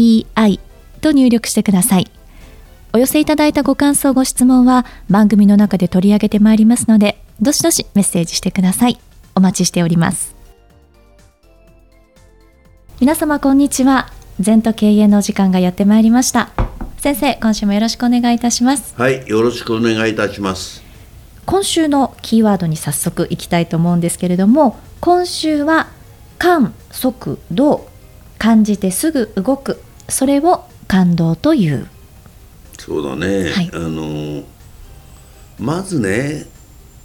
ZENTOKEIEI と入力してください。お寄せいただいたご感想、ご質問は番組の中で取り上げてまいりますので、どしどしメッセージしてください。お待ちしております。皆様こんにちは。全と経営の時間がやってまいりました。先生、今週もよろしくお願いいたします。はい、よろしくお願いいたします。今週のキーワードに早速いきたいと思うんですけれども、今週は感速動感じてすぐ動くそれを感動という。そうだね、はい、あのまずね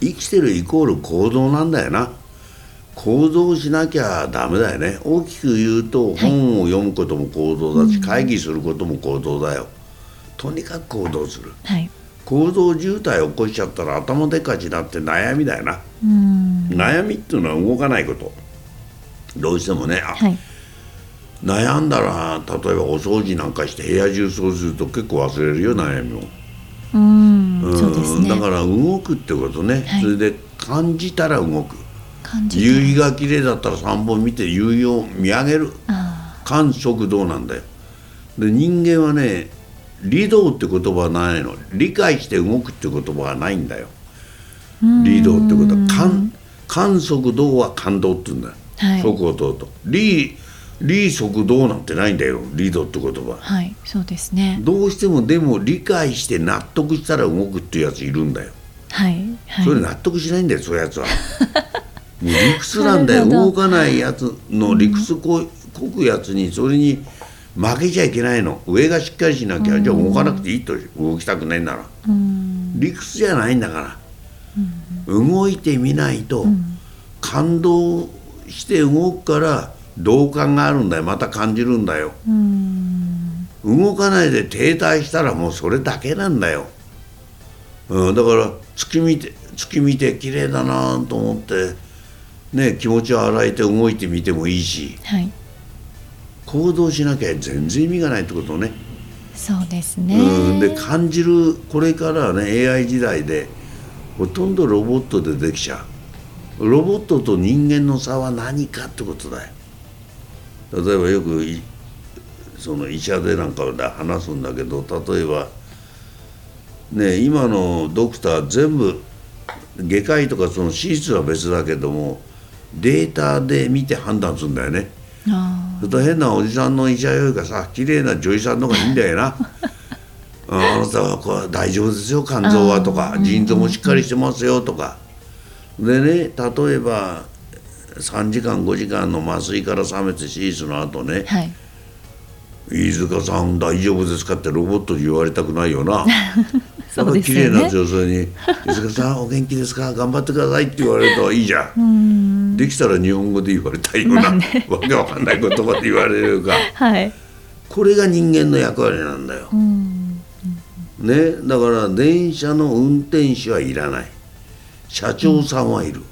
生きてるイコール行動なんだよな。行動しなきゃダメだよね。大きく言うと、本を読むことも行動だし、会議することも行動だよ。とにかく行動する、はい、行動渋滞起こしちゃったら頭でかちになって悩みだよな。悩みっていうのは動かないこと。どうしてもね、はい、悩んだら例えばお掃除なんかして部屋中そうすると結構忘れるよ悩みを。うんだから動くってことね、はい、それで感じたら動く。夕日が綺麗だったら3本見て夕日を見上げる。感触動なんだよ。で人間はね理道って言葉はないの。理解して動くって言葉はないんだよ。理道ってことは観観測道は感動って言うんだよ。はい、速をとリリー速道なんてないんだよリードって言葉。はいそうですね。どうしてもでも理解して納得したら動くっていうやついるんだよ。はい、はい、それ納得しないんだよそういうやつは。理屈なんだよ動かないやつの理屈ここくやつにそれに負けちゃいけないの。上がしっかりしなきゃ、じゃあ動かなくていいと動きたくないんなら、理屈じゃないんだから、動いてみないと、感動して動くから同感があるんだよ。また感じるんだよ。動かないで停滞したらもうそれだけなんだよ、うん、だから月見て月見て綺麗だなと思ってね気持ちを洗えて動いてみてもいいし、はい、行動しなきゃ全然意味がないってことね。そうですね、うん、で感じるこれからね AI 時代でほとんどロボットでできちゃう。ロボットと人間の差は何かってことだよ例えばよくその医者でなんかで話すんだけど例えばね今のドクター全部外科医とかその手術は別だけどもデータで見て判断するんだよね。それと変なおじさんの医者よりかさ綺麗な女医さんの方がいいんだよな。あなたはこれ大丈夫ですよ肝臓はとか腎臓もしっかりしてますよとか。でね例えば3時間5時間の麻酔から覚めて手術の後ね、はい、飯塚さん大丈夫ですかってロボットに言われたくないよな。そうですよね。綺麗な女性に 「飯塚さんお元気ですか？頑張ってください」って言われるといいじゃん。できたら日本語で言われたいような、まあね、わけわかんない言葉で言われるか、はい、これが人間の役割なんだよ。ね、だから電車の運転手はいらない。社長さんはいる、うん、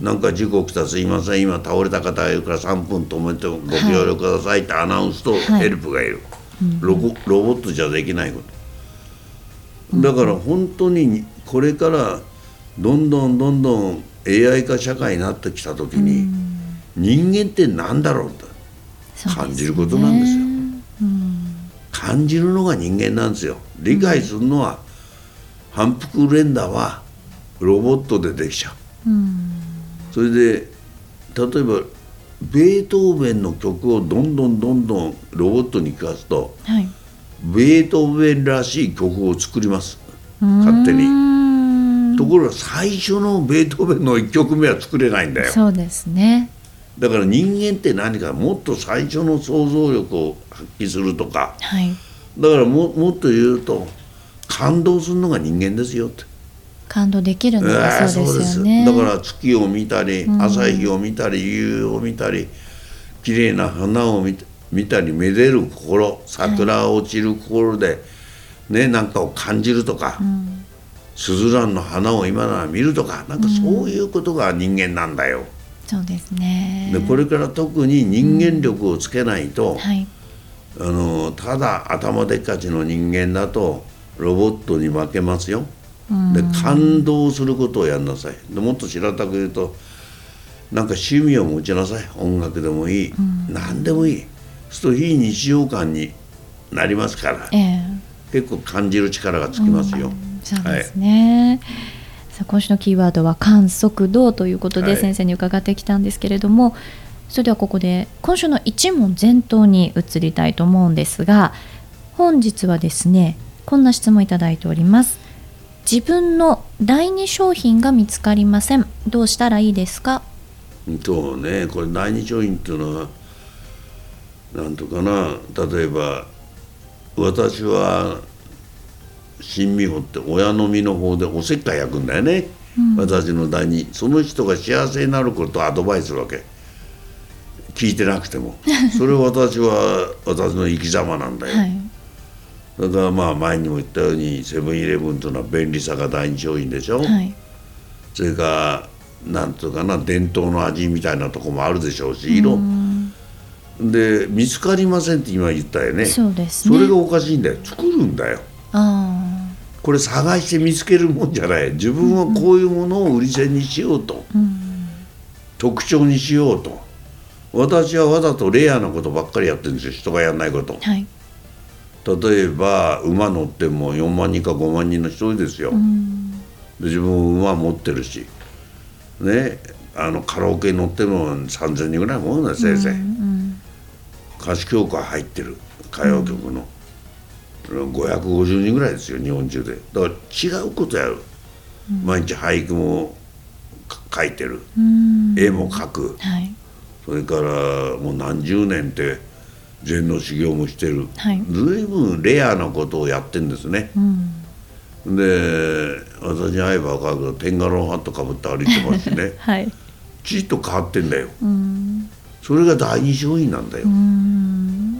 なんか事故起きたすいません今倒れた方がいるから3分止めてご協力くださいってアナウンスとヘルプがいる、はいロボロボットじゃできないこと。だから本当にこれからどんどんどんどん AI 化社会になってきた時に、人間って何だろうと感じることなんですよ、感じるのが人間なんですよ。理解するのは、反復連打はロボットでできちゃう、うん、それで例えばベートーベンの曲をどんどんどんどんロボットに聴かすと、はい、ベートーベンらしい曲を作ります。勝手に。ところが最初のベートーベンの1曲目は作れないんだよ。そうですね。だから人間って何かもっと最初の想像力を発揮するとか、はい、だからももっと言うと感動するのが人間ですよって感動できるのがそうですよね、だから月を見たり朝日を見たり夕を見たり綺麗な花を見見たりめでる心桜が落ちる心で、ねなんかを感じるとか、スズランの花を今なら見るとかなんかそういうことが人間なんだよ。そうですね。でこれから特に人間力をつけないと、はい。あのただ頭でっかちの人間だとロボットに負けますよ。で感動することをやんなさい。でもっと平たく言うとなんか趣味を持ちなさい。音楽でもいい、何でもいい。そうすると非日常感になりますから。ええ。結構感じる力がつきますよ。そうですね、さあ今週のキーワードは観測度ということではい。先生に伺ってきたんですけれども、それではここで今週の一問全答に移りたいと思うんですが本日はですねこんな質問いただいております自分の第二商品が見つかりません。どうしたらいいですか？そうね。これ第二商品っていうのはなんとかな。例えば私は新美穂って親の実の方でおせっかい焼くんだよね、私の第二。その人が幸せになることをアドバイスするわけ。聞いてなくても。それ私は私の生き様なんだよ、はいだからまあ前にも言ったようにセブンイレブンというのは便利さが第二商品でしょ、はい。それからなんとかな伝統の味みたいなとこもあるでしょうし色。で見つかりませんって今言ったよね。そうですね。それがおかしいんだよ。作るんだよ。あこれ探して見つけるもんじゃない。自分はこういうものを売り線にしようと、特徴にしようと。私はわざとレアなことばっかりやってるんですよ。人がやんないこと。あはい例えば馬乗っても4万人か5万人の人ですよ、で自分馬持ってるし。ねあのカラオケに乗ってるのは3,000人ぐらいもんだよせいぜい、歌手協会入ってる。歌謡曲の、550人ぐらいですよ日本中で。だから違うことやる、毎日俳句もか書いてる、絵も描く。はい。それからもう何十年って禅の修行もしてる、はい。随分レアなことをやってんですね、で私に会えば分かるけどテンガロンハットかぶって歩いてますしね。はい。ちっと変わってんだよ、それが第二商品なんだよ、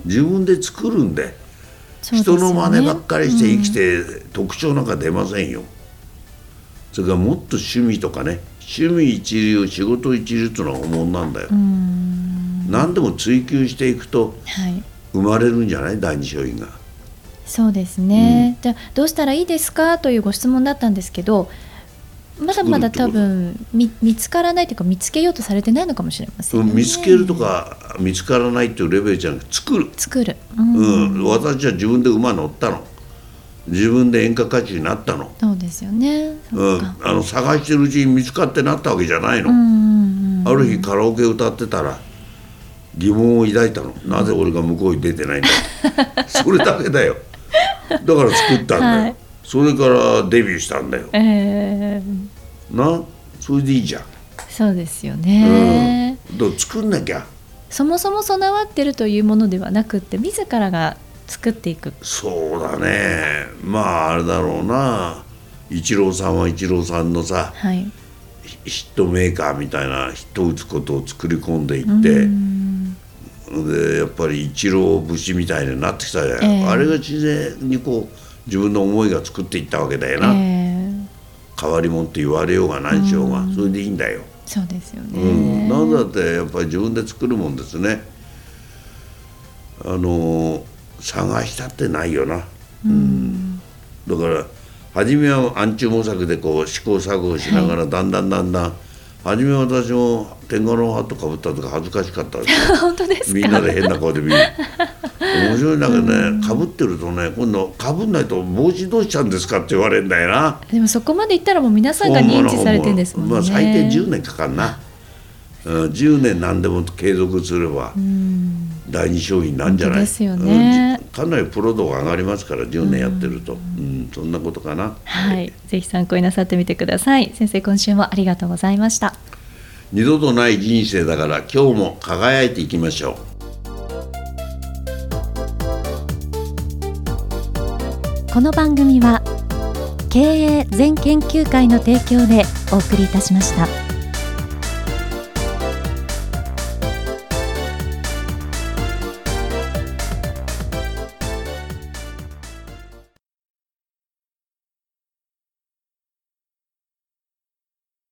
自分で作るんで。ね。人の真似ばっかりして生きて、特徴なんか出ませんよ。それからもっと趣味とかね。趣味一流仕事一流っていうのは本物なんだよ、何でも追求していくとはい。生まれるんじゃない？第二商品が。そうですね、じゃあどうしたらいいですか？というご質問だったんですけどまだまだ多分見見つからないというか見つけようとされてないのかもしれません、ね、見つけるとか見つからないっていうレベルじゃなくて作る、作る、うん。うん、私は自分で馬乗ったの。自分で演歌歌手になったの,、そうですよね。うん。あの探してるうちに見つかってなったわけじゃないの、うんうんうん。ある日カラオケ歌ってたら疑問を抱いたの。なぜ俺が向こうに出てないんだ。それだけだよ。だから作ったんだよ、はい。それからデビューしたんだよ。えーな？それでいいじゃん、そうですよね、うん、作んなきゃ？そもそも備わってるというものではなくって自らが作っていく。そうだね。まああれだろうな。イチローさんはイチローさんのさはい。ヒヒットメーカーみたいなヒット打つことを作り込んでいって、でやっぱりイチロー節みたいになってきたじゃない、ええ。あれが自然にこう自分の思いが作っていったわけだよな、えー変わり者って言われようが何しようが、それでいいんだよ、そうですよね、うん、なんだってやっぱり自分で作るもんですね。あの探したってないよな、うん、だから初めは暗中模索でこう試行錯誤しながらだんだんだんだん、初め私も天狗のハットかぶったとか恥ずかしかったですよ。本当ですか？みんなで変な顔で見る。面白いんだけどねかぶってるとね今度かぶんないと帽子どうしたんですかって言われるんだよな。でもそこまでいったらもう皆さんが認知されてるんですもんね、まあ、最低10年かかるな、うん、10年何でも継続すれば第二商品なんじゃない？ですよね。うん。じかなりプロ度が上がりますから10年やってると、うんそんなことかな？はい、ぜひ参考になさってみてください。先生今週もありがとうございました。二度とない人生だから今日も輝いていきましょう。この番組は経営全研究会の提供でお送りいたしました。